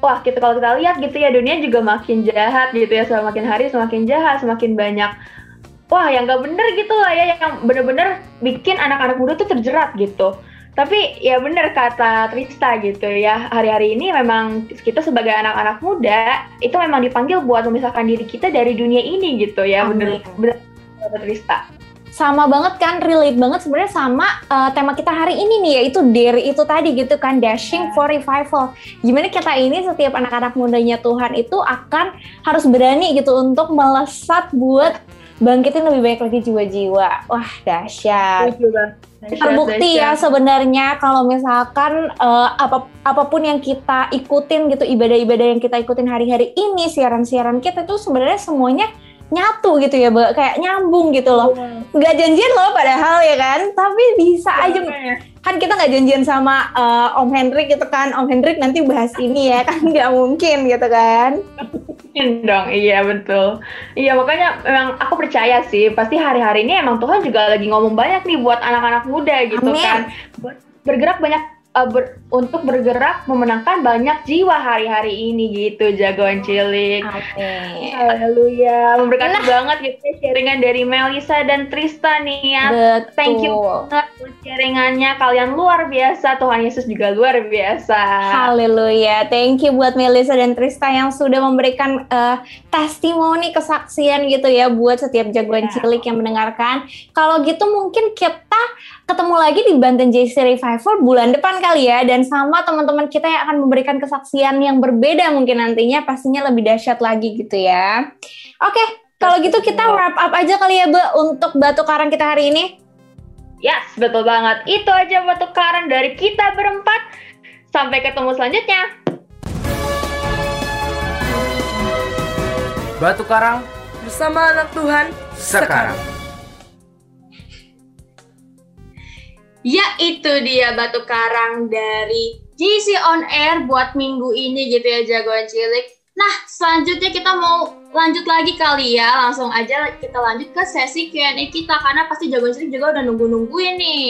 wah kita kalau kita lihat gitu ya, dunia juga makin jahat gitu ya. Semakin hari semakin jahat, semakin banyak. Wah, yang gak bener gitu lah ya, yang bener-bener bikin anak-anak muda tuh terjerat gitu. Tapi ya bener kata Trista gitu ya, hari-hari ini memang kita sebagai anak-anak muda, itu memang dipanggil buat memisahkan diri kita dari dunia ini gitu ya, bener, Amin. bener kata Trista. Sama banget kan relate banget sebenarnya sama uh, tema kita hari ini nih yaitu dare itu tadi gitu kan dashing for revival. Gimana kita ini setiap anak-anak mudanya Tuhan itu akan harus berani gitu untuk melesat buat bangkitin lebih banyak lagi jiwa-jiwa. Wah dahsyat. Terbukti ya sebenarnya kalau misalkan eh, apa apa pun yang kita ikutin gitu ibadah-ibadah yang kita ikutin hari-hari ini siaran-siaran kita tuh sebenarnya semuanya nyatu gitu ya Mbak. Kayak nyambung gitu loh. Nggak janjian loh padahal ya kan? Tapi bisa aja. kan kita nggak janjian sama eh, Om Hendrik gitu kan. Om Hendrik nanti bahas ini ya kan? Nggak mungkin gitu kan? Mungkin dong, iya betul. Iya makanya memang aku percaya sih, pasti hari-hari ini emang Tuhan juga lagi ngomong banyak nih buat anak-anak muda gitu Amin. kan. Bergerak banyak uh, ber- untuk bergerak memenangkan banyak jiwa hari-hari ini gitu jagoan cilik. Oke. Haleluya, memberkati banget gitu ya sharingan dari Melisa dan Tristan nih ya. Betul. Thank you banget sharingannya kalian luar biasa, Tuhan Yesus juga luar biasa. Haleluya. Thank you buat Melisa dan Trista yang sudah memberikan eh, testimoni kesaksian gitu ya buat setiap jagoan cilik yang mendengarkan. Kalau gitu mungkin kita ketemu lagi di Banten JC Revival bulan depan kali ya dan sama teman-teman kita yang akan memberikan kesaksian yang berbeda mungkin nantinya pastinya lebih dahsyat lagi gitu ya. Oke, kalau gitu kita wrap up aja kali ya, Bu, untuk batu karang kita hari ini. Yes, betul banget. Itu aja batu karang dari kita berempat. Sampai ketemu selanjutnya. Batu Karang Bersama anak Tuhan sekarang. Ya itu dia batu karang dari JC On Air buat minggu ini gitu ya jagoan cilik. Nah selanjutnya kita mau lanjut lagi kali ya langsung aja kita lanjut ke sesi Q&A kita karena pasti jagoan cilik juga udah nunggu-nungguin nih.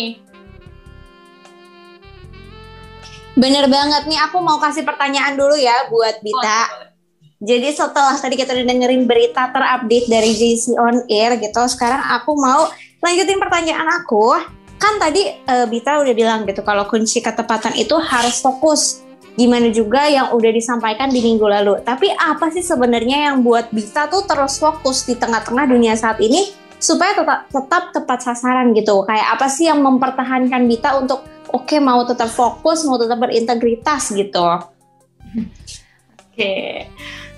Bener banget nih, aku mau kasih pertanyaan dulu ya buat Bita. Jadi setelah tadi kita udah dengerin berita terupdate dari JC On Air gitu, sekarang aku mau lanjutin pertanyaan aku. Kan tadi eh, Bita udah bilang gitu kalau kunci ketepatan itu harus fokus. Gimana juga yang udah disampaikan di minggu lalu. Tapi apa sih sebenarnya yang buat Bita tuh terus fokus di tengah-tengah dunia saat ini supaya tetap tetap tepat sasaran gitu. Kayak apa sih yang mempertahankan Bita untuk oke mau tetap fokus, mau tetap berintegritas gitu. Oke.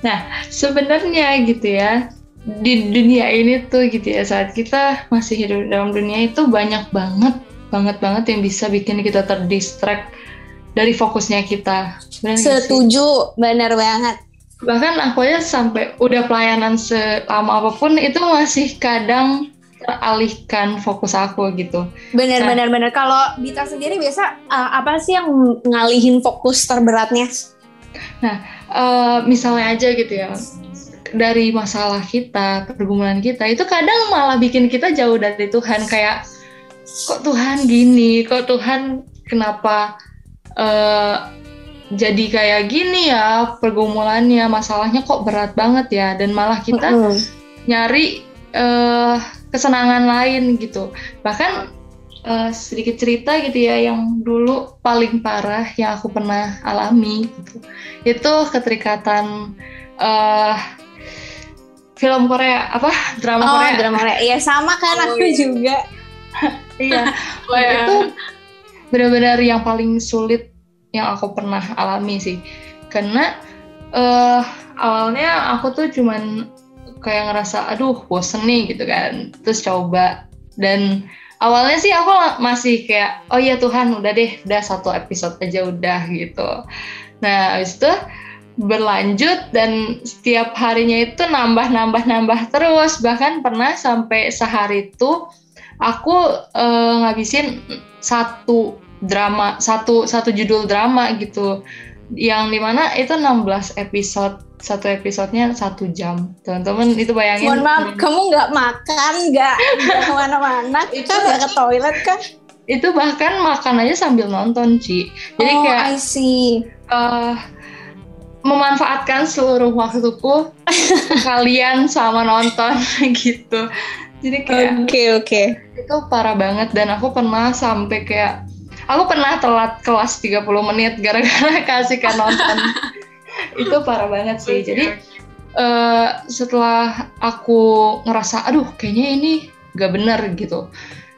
Nah, sebenarnya gitu ya, di dunia ini tuh gitu ya, saat kita masih hidup dalam dunia itu banyak banget, banget banget yang bisa bikin kita terdistract dari fokusnya kita. Sih? Setuju, benar banget. Bahkan aku aja sampai udah pelayanan selama apa pun itu masih kadang teralihkan fokus aku gitu. Benar, Nah. benar, benar. Kalau Bita sendiri biasa uh, apa sih yang ngalihin fokus terberatnya? Eh, misalnya aja gitu ya dari masalah kita pergumulan kita itu kadang malah bikin kita jauh dari Tuhan. Kayak kok Tuhan gini? Kok Tuhan kenapa eh, jadi kayak gini ya pergumulannya? Masalahnya kok berat banget ya? Dan malah kita Mm-mm. nyari eh, kesenangan lain gitu. Bahkan eh, sedikit cerita gitu ya yang dulu paling parah yang aku pernah alami gitu. Itu keterikatan eh film Korea apa drama Oh, Korea drama Korea. Iya, sama kan Oh, aku iya. juga. iya Oh, ya. itu benar-benar yang paling sulit yang aku pernah alami sih karena eh awalnya aku tuh cuman kayak ngerasa aduh bosen nih gitu kan terus coba dan awalnya sih aku masih kayak oh iya Tuhan udah deh udah satu episode aja udah gitu nah habis itu berlanjut dan setiap harinya itu nambah nambah nambah terus. Bahkan pernah sampai sehari itu aku eh, ngabisin satu drama satu satu judul drama gitu. Yang di mana itu 16 episode satu episodenya satu jam. Teman-teman itu bayangin. Mohon maaf, kamu nggak makan, nggak ke mana-mana, kan? Nggak ke toilet kan? itu bahkan makan aja sambil nonton Ci. Jadi oh, kayak I see. eh, memanfaatkan seluruh waktuku kalian sama nonton gitu. Jadi kayak Oke, oke. itu parah banget dan aku pernah sampai kayak aku pernah telat kelas 30 menit gara-gara kasihkan nonton. Itu parah banget sih. Jadi eh, setelah aku ngerasa aduh kayaknya ini gak bener gitu.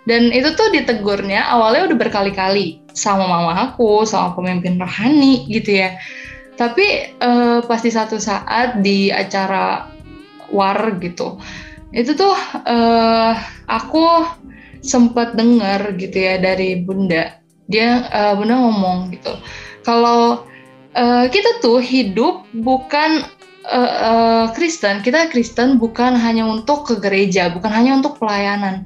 Dan itu tuh ditegurnya awalnya udah berkali-kali sama mama aku sama pemimpin rohani gitu ya tapi eh, pasti satu saat di acara war gitu itu tuh eh, aku sempat dengar gitu ya dari bunda dia eh, bunda ngomong gitu kalau eh, kita tuh hidup bukan eh, eh, Kristen kita Kristen bukan hanya untuk ke gereja bukan hanya untuk pelayanan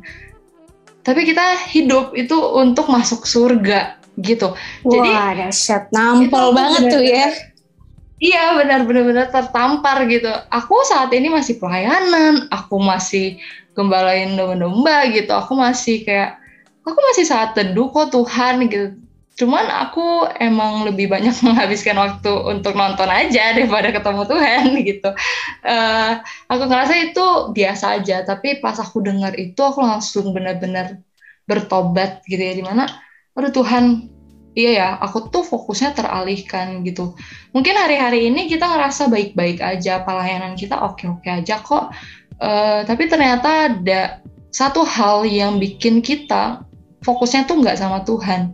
tapi kita hidup itu untuk masuk surga gitu jadi Wah, dahsyat. Nampol banget tuh ya. Iya benar-benar tertampar gitu. Aku saat ini masih pelayanan, aku masih gembalain domba-domba gitu. Aku masih kayak, aku masih saat teduh kok Tuhan gitu. Cuman aku emang lebih banyak menghabiskan waktu untuk nonton aja daripada ketemu Tuhan gitu. Uh, aku ngerasa itu biasa aja, tapi pas aku dengar itu aku langsung benar-benar bertobat gitu ya, di mana, aduh Tuhan, iya ya, aku tuh fokusnya teralihkan gitu. Mungkin hari-hari ini kita ngerasa baik-baik aja, pelayanan kita oke-oke aja kok, uh, tapi ternyata ada satu hal yang bikin kita fokusnya tuh nggak sama Tuhan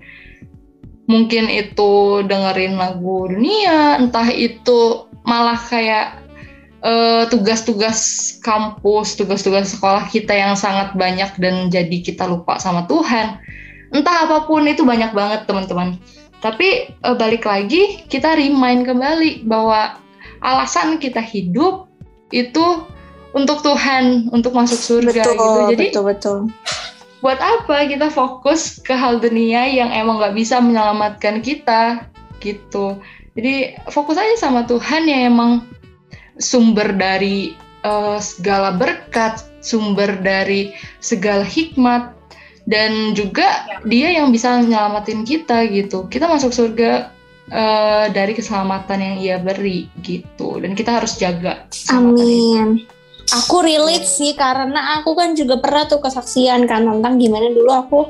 mungkin itu dengerin lagu dunia, entah itu malah kayak uh, tugas-tugas kampus, tugas-tugas sekolah kita yang sangat banyak dan jadi kita lupa sama Tuhan. Entah apa pun itu banyak banget teman-teman. Tapi uh, balik lagi kita remind kembali bahwa alasan kita hidup itu untuk Tuhan, untuk masuk surga betul, gitu. Jadi betul betul buat apa kita fokus ke hal dunia yang emang nggak bisa menyelamatkan kita gitu jadi fokus aja sama Tuhan yang emang sumber dari uh, segala berkat sumber dari segala hikmat dan juga dia yang bisa menyelamatin kita gitu. Kita masuk surga uh, dari keselamatan yang ia beri gitu. Dan kita harus jaga amin. Aku relate sih karena aku kan juga pernah tuh kesaksian kan tentang gimana dulu aku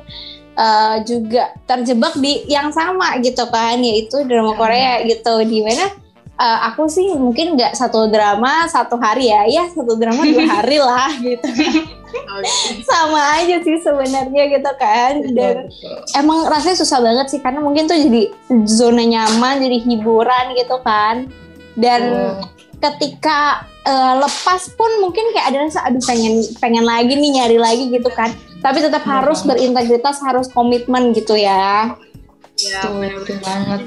uh, juga terjebak di yang sama gitu kan yaitu drama Korea gitu. Di mana uh, aku sih mungkin nggak satu drama satu hari ya. Ya satu drama dua hari lah gitu. Sama aja sih sebenarnya gitu kan. Dan emang rasanya susah banget sih karena mungkin tuh jadi zona nyaman jadi hiburan gitu kan. Dan oh ketika uh, lepas pun mungkin kayak ada rasa aduh pengen pengen lagi nih nyari lagi gitu kan. Tapi tetap harus berintegritas harus komitmen gitu ya Ya, benar banget.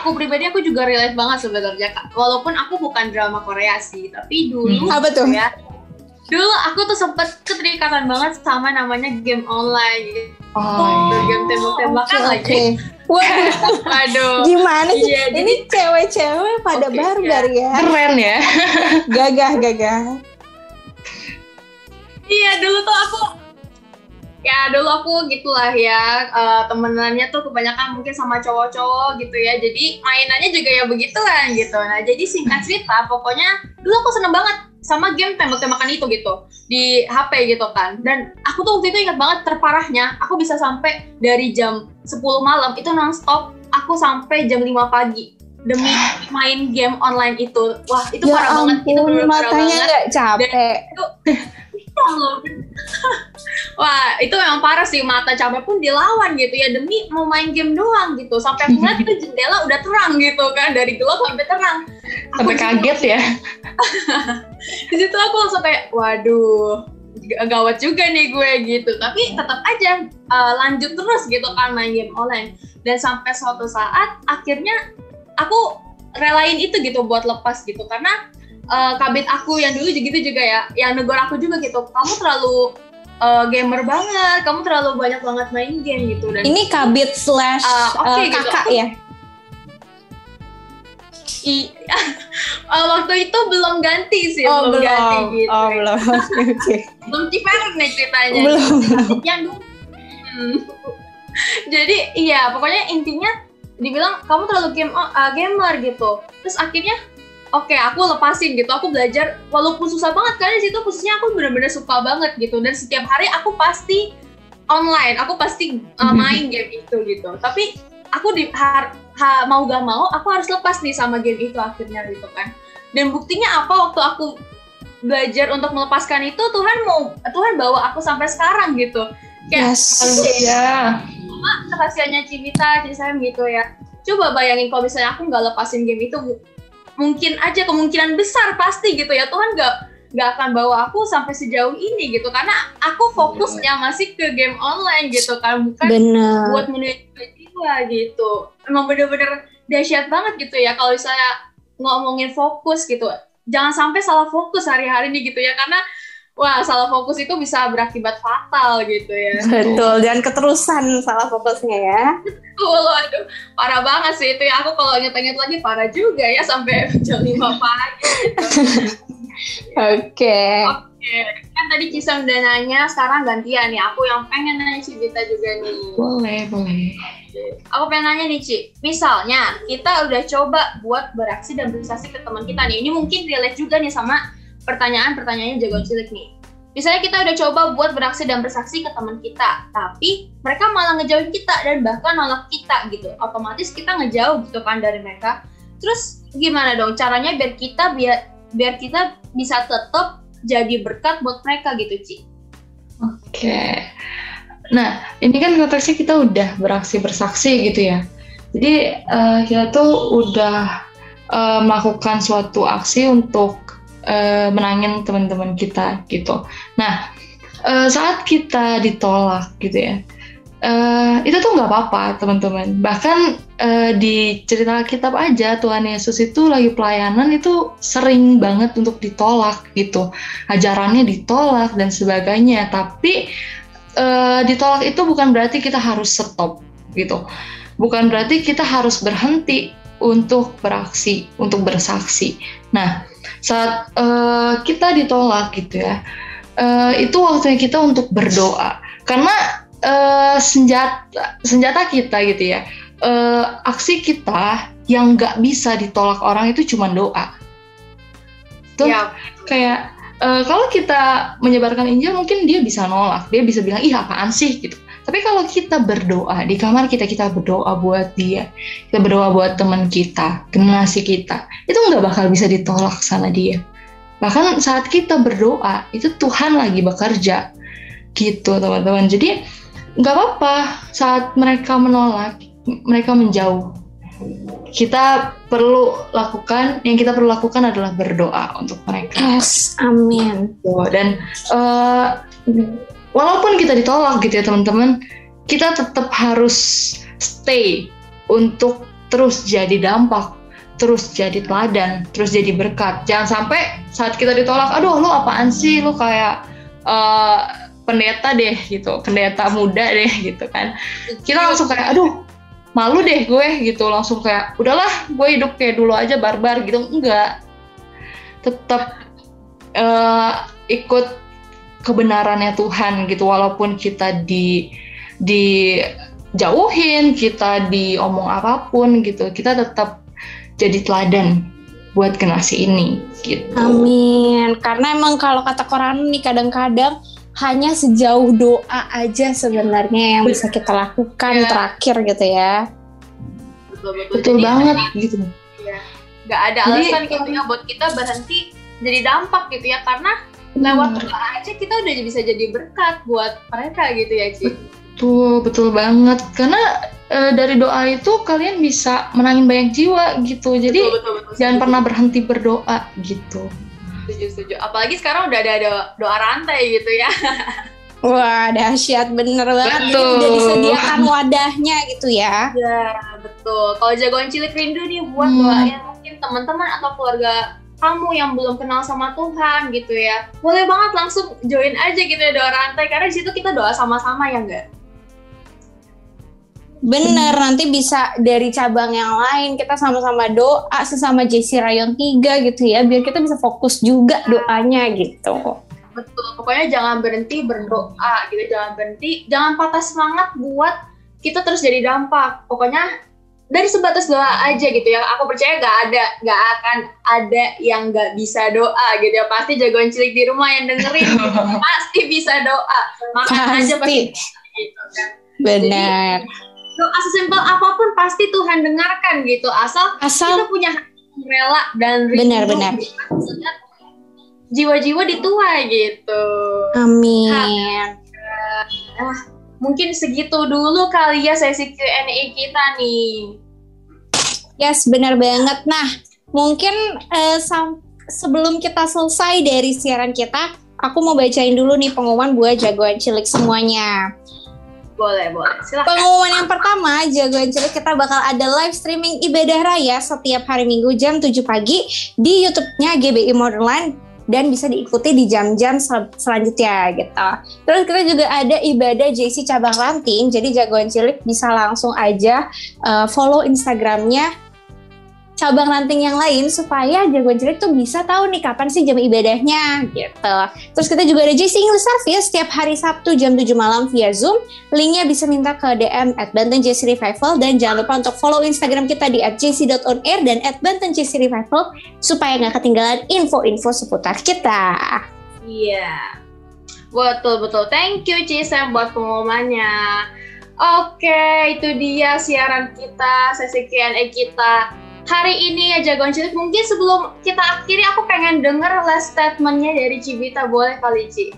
Aku pribadi aku juga relate banget sebenarnya kak. Walaupun aku bukan drama Korea sih, tapi dulu hmm. apa tuh? ya dulu aku tuh sempet keterikatan banget sama namanya game online oh, oh game tembak-tembakan okay, lagi okay. Waduh, Waduh. gimana sih? Iya, ini cewek-cewek pada okay, barbar ya. ya. Keren ya. gagah, gagah. Iya, dulu tuh aku ya dulu aku gitulah ya uh, temenannya tuh kebanyakan mungkin sama cowok-cowok gitu ya. Jadi mainannya juga ya begitulah gitu. Nah jadi singkat cerita pokoknya dulu aku seneng banget sama game tembak-tembakan itu gitu di HP gitu kan. Dan aku tuh waktu itu ingat banget terparahnya aku bisa sampai dari jam 10 malam itu nonstop aku sampai jam 5 pagi demi main game online itu. Wah itu ya parah ampun, banget. Itu benar matanya nggak capek. Itu, Wah, itu memang parah sih mata capek pun dilawan gitu ya demi mau main game doang gitu. Sampai aku ngeliat itu jendela udah terang gitu kan dari gelap sampai terang. Sampai kaget ya. di situ aku langsung kayak waduh gawat juga nih gue gitu tapi tetap aja uh, lanjut terus gitu kan main game online dan sampai suatu saat akhirnya aku relain itu gitu buat lepas gitu karena uh, kabit aku yang dulu gitu juga ya yang negor aku juga gitu kamu terlalu uh, gamer banget kamu terlalu banyak banget main game gitu dan ini kabit slash uh, okay, uh, kakak gitu. ya I, uh, waktu itu belum ganti sih, oh, belum, belum ganti gitu. Oh, belum. Okay. belum ciferek nih ceritanya. Belum. Yang hmm. Jadi iya, pokoknya intinya dibilang kamu terlalu game uh, gamer gitu. Terus akhirnya oke okay, aku lepasin gitu. Aku belajar walaupun susah banget kan di situ khususnya aku benar-benar suka banget gitu. Dan setiap hari aku pasti online aku pasti uh, main game itu gitu. Tapi aku di har, ha, mau gak mau aku harus lepas nih sama game itu akhirnya gitu kan. Dan buktinya apa waktu aku belajar untuk melepaskan itu Tuhan mau Tuhan bawa aku sampai sekarang gitu. Kayak yes. ya rahasianya Civita Cisem gitu ya. Coba bayangin kalau misalnya aku nggak lepasin game itu mungkin aja kemungkinan besar pasti gitu ya. Tuhan nggak nggak akan bawa aku sampai sejauh ini gitu. Karena aku fokusnya masih ke game online gitu kan bukan Bener. buat menuju jiwa gitu. Emang bener-bener dahsyat banget gitu ya kalau misalnya ngomongin fokus gitu. Jangan sampai salah fokus hari-hari ini gitu ya karena wah salah fokus itu bisa berakibat fatal gitu ya. Betul, dan keterusan salah fokusnya ya. Betul, aduh parah banget sih itu ya. Aku kalau inget-inget lagi parah juga ya sampai jam 5 pagi. Oke. Oke, kan tadi Cisem udah nanya, sekarang gantian nih. Aku yang pengen nanya Cibita juga nih. Boleh, boleh. Aku pengen nanya nih Ci, misalnya kita udah coba buat beraksi dan bersaksi ke teman kita nih. Ini mungkin relate juga nih sama pertanyaan-pertanyaannya jagoan cilik nih. Misalnya kita udah coba buat beraksi dan bersaksi ke teman kita, tapi mereka malah ngejauhin kita dan bahkan nolak kita gitu. Otomatis kita ngejauh gitu kan dari mereka. Terus gimana dong caranya biar kita biar biar kita bisa tetap jadi berkat buat mereka gitu, Ci? Oke. Nah, ini kan konteksnya kita udah beraksi bersaksi gitu ya. Jadi uh, kita tuh udah uh, melakukan suatu aksi untuk uh, menangin teman-teman kita gitu. Nah, uh, saat kita ditolak gitu ya, uh, itu tuh nggak apa-apa teman-teman. Bahkan uh, di cerita kitab aja Tuhan Yesus itu lagi pelayanan itu sering banget untuk ditolak gitu. Ajarannya ditolak dan sebagainya. Tapi uh, ditolak itu bukan berarti kita harus stop gitu. Bukan berarti kita harus berhenti untuk beraksi, untuk bersaksi. Nah, saat uh, kita ditolak gitu ya, uh, itu waktunya kita untuk berdoa. Karena uh, senjata senjata kita gitu ya, uh, aksi kita yang nggak bisa ditolak orang itu cuma doa. Tuh ya. kayak uh, kalau kita menyebarkan Injil mungkin dia bisa nolak, dia bisa bilang ih apaan sih gitu. Tapi kalau kita berdoa di kamar kita kita berdoa buat dia, kita berdoa buat teman kita, generasi kita, itu nggak bakal bisa ditolak sama dia. Bahkan saat kita berdoa itu Tuhan lagi bekerja, gitu teman-teman. Jadi nggak apa-apa saat mereka menolak, mereka menjauh. Kita perlu lakukan, yang kita perlu lakukan adalah berdoa untuk mereka. Yes, amin. Dan uh, walaupun kita ditolak gitu ya teman-teman, kita tetap harus stay untuk terus jadi dampak, terus jadi teladan, terus jadi berkat. Jangan sampai saat kita ditolak, aduh lu apaan sih, lu kayak uh, pendeta deh gitu, pendeta muda deh gitu kan. Kita langsung kayak, aduh malu deh gue gitu, langsung kayak udahlah gue hidup kayak dulu aja barbar gitu, enggak. Tetap uh, ikut kebenarannya Tuhan gitu walaupun kita di dijauhin kita diomong apa pun gitu kita tetap jadi teladan buat generasi ini gitu. Amin. Karena emang kalau kata Quran nih kadang-kadang hanya sejauh doa aja sebenarnya yang bisa kita lakukan ya. terakhir gitu ya. Betul, betul. betul banget gitu. Ya. Gak ada alasan gitu ya buat kita berhenti jadi dampak gitu ya karena lewat doa hmm. aja kita udah bisa jadi berkat buat mereka gitu ya Ci. Betul, betul banget. Karena e, dari doa itu kalian bisa menangin banyak jiwa gitu. Jadi betul, betul, betul, jangan pernah berhenti berdoa gitu. Setuju, setuju. Apalagi sekarang udah ada doa, doa rantai gitu ya. Wah, dahsyat bener banget. Betul. Udah disediakan wadahnya gitu ya. Ya, betul. Kalau jagoan cilik rindu nih buat hmm. doain mungkin teman-teman atau keluarga kamu yang belum kenal sama Tuhan gitu ya, boleh banget langsung join aja gitu ya doa rantai karena di situ kita doa sama-sama ya enggak? Bener, nanti bisa dari cabang yang lain kita sama-sama doa sesama JC Rayon 3 gitu ya, biar kita bisa fokus juga doanya gitu. Betul, pokoknya jangan berhenti berdoa gitu, jangan berhenti, jangan patah semangat buat kita terus jadi dampak. Pokoknya dari sebatas doa aja gitu ya. Aku percaya gak ada gak akan ada yang gak bisa doa gitu ya. Pasti jagoan cilik di rumah yang dengerin pasti bisa doa. Makan aja pasti. gitu kan. Benar. Jadi, doa sesimpel apa pun pasti Tuhan dengarkan gitu. Asal, asal kita punya rela dan benar benar. Jiwa-jiwa dituai gitu. Amin. Nah, mungkin segitu dulu kali ya sesi Q&A kita nih. Yes, benar banget. Nah, mungkin uh, sebelum kita selesai dari siaran kita, aku mau bacain dulu nih pengumuman buat jagoan cilik semuanya. Boleh, boleh. Silahkan. Pengumuman yang pertama, jagoan cilik kita bakal ada live streaming ibadah raya setiap hari Minggu jam 7 pagi di YouTube-nya GBI Modern dan bisa diikuti di jam-jam sel selanjutnya gitu. Terus kita juga ada ibadah JC cabang Lanting, jadi jagoan cilik bisa langsung aja uh, follow Instagramnya cabang ranting yang lain supaya jagoan cilik tuh bisa tahu nih kapan sih jam ibadahnya gitu. Terus kita juga ada JC English Service setiap hari Sabtu jam 7 malam via Zoom. Linknya bisa minta ke DM at Banten JC Revival dan jangan lupa untuk follow Instagram kita di at jc.onair dan at Banten JC Revival supaya nggak ketinggalan info-info seputar kita. Iya. Betul betul. Thank you Cisem buat pengumumannya. Oke, itu dia siaran kita, sesi Q&A kita hari ini ya Jagoan Cilik. Mungkin sebelum kita akhiri, aku pengen denger last statementnya dari Cibita. Boleh kali, Ci?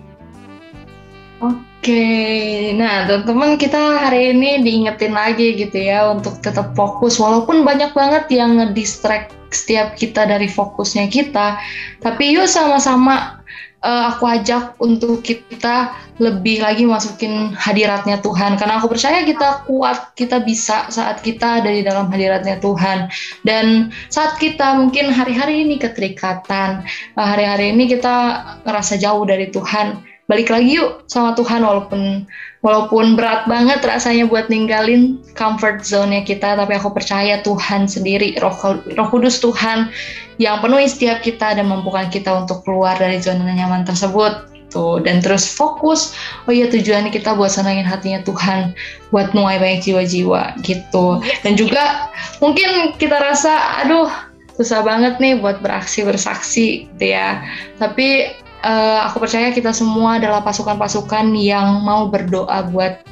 Oke, nah teman-teman kita hari ini diingetin lagi gitu ya untuk tetap fokus walaupun banyak banget yang ngedistract setiap kita dari fokusnya kita, tapi yuk sama-sama uh, aku ajak untuk kita lebih lagi masukin hadiratnya Tuhan. Karena aku percaya kita kuat kita bisa saat kita ada di dalam hadiratnya Tuhan. Dan saat kita mungkin hari-hari ini keterikatan eh, hari-hari ini kita ngerasa jauh dari Tuhan balik lagi yuk sama Tuhan walaupun walaupun berat banget rasanya buat ninggalin comfort zone-nya kita tapi aku percaya Tuhan sendiri roh, roh kudus Tuhan yang penuhi setiap kita dan mampukan kita untuk keluar dari zona nyaman tersebut. Tuh dan terus fokus. Oh iya tujuannya kita buat senangin hatinya Tuhan buat nuai banyak jiwa-jiwa gitu. Dan juga mungkin kita rasa aduh susah banget nih buat beraksi bersaksi gitu ya. Tapi uh, aku percaya kita semua adalah pasukan-pasukan yang mau berdoa buat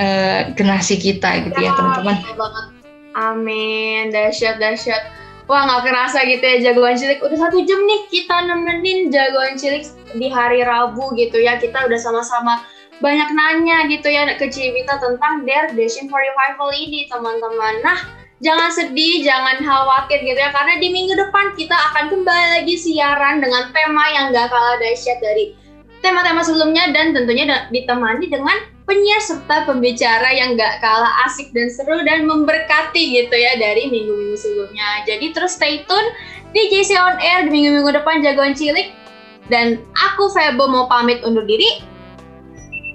uh, generasi kita gitu ya, ya teman-teman. Amin, dahsyat dahsyat. Wah nggak kerasa gitu ya jagoan cilik. Udah satu jam nih kita nemenin jagoan cilik di hari Rabu gitu ya. Kita udah sama-sama banyak nanya gitu ya ke Cibita tentang Dare Dashing for Revival ini teman-teman. Nah jangan sedih, jangan khawatir gitu ya, karena di minggu depan kita akan kembali lagi siaran dengan tema yang gak kalah dahsyat dari tema-tema sebelumnya dan tentunya ditemani dengan penyiar serta pembicara yang gak kalah asik dan seru dan memberkati gitu ya dari minggu-minggu sebelumnya. Jadi terus stay tune di JC On Air di minggu-minggu depan jagoan cilik dan aku Febo mau pamit undur diri.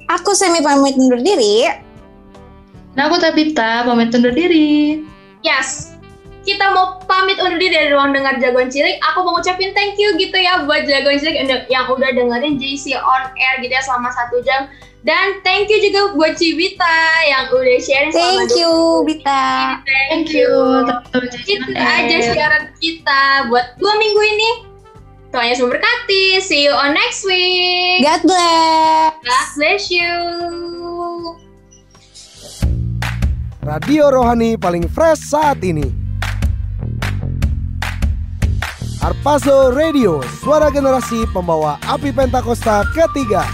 Aku Semi pamit undur diri. Nah aku Tabita pamit undur diri. Yes, kita mau pamit undur diri dari ruang dengar jagoan cilik. Aku mau ngucapin thank you gitu ya buat jagoan cilik yang udah dengerin JC on air gitu ya selama satu jam. Dan thank you juga buat Cibita yang udah sharing Thank you, Bita. Thank, you. Itu aja siaran kita buat dua minggu ini. Tuhan Yesus memberkati. See you on next week. God bless. God bless you. Radio rohani paling fresh saat ini. Arpazo Radio, suara generasi pembawa api Pentakosta ketiga.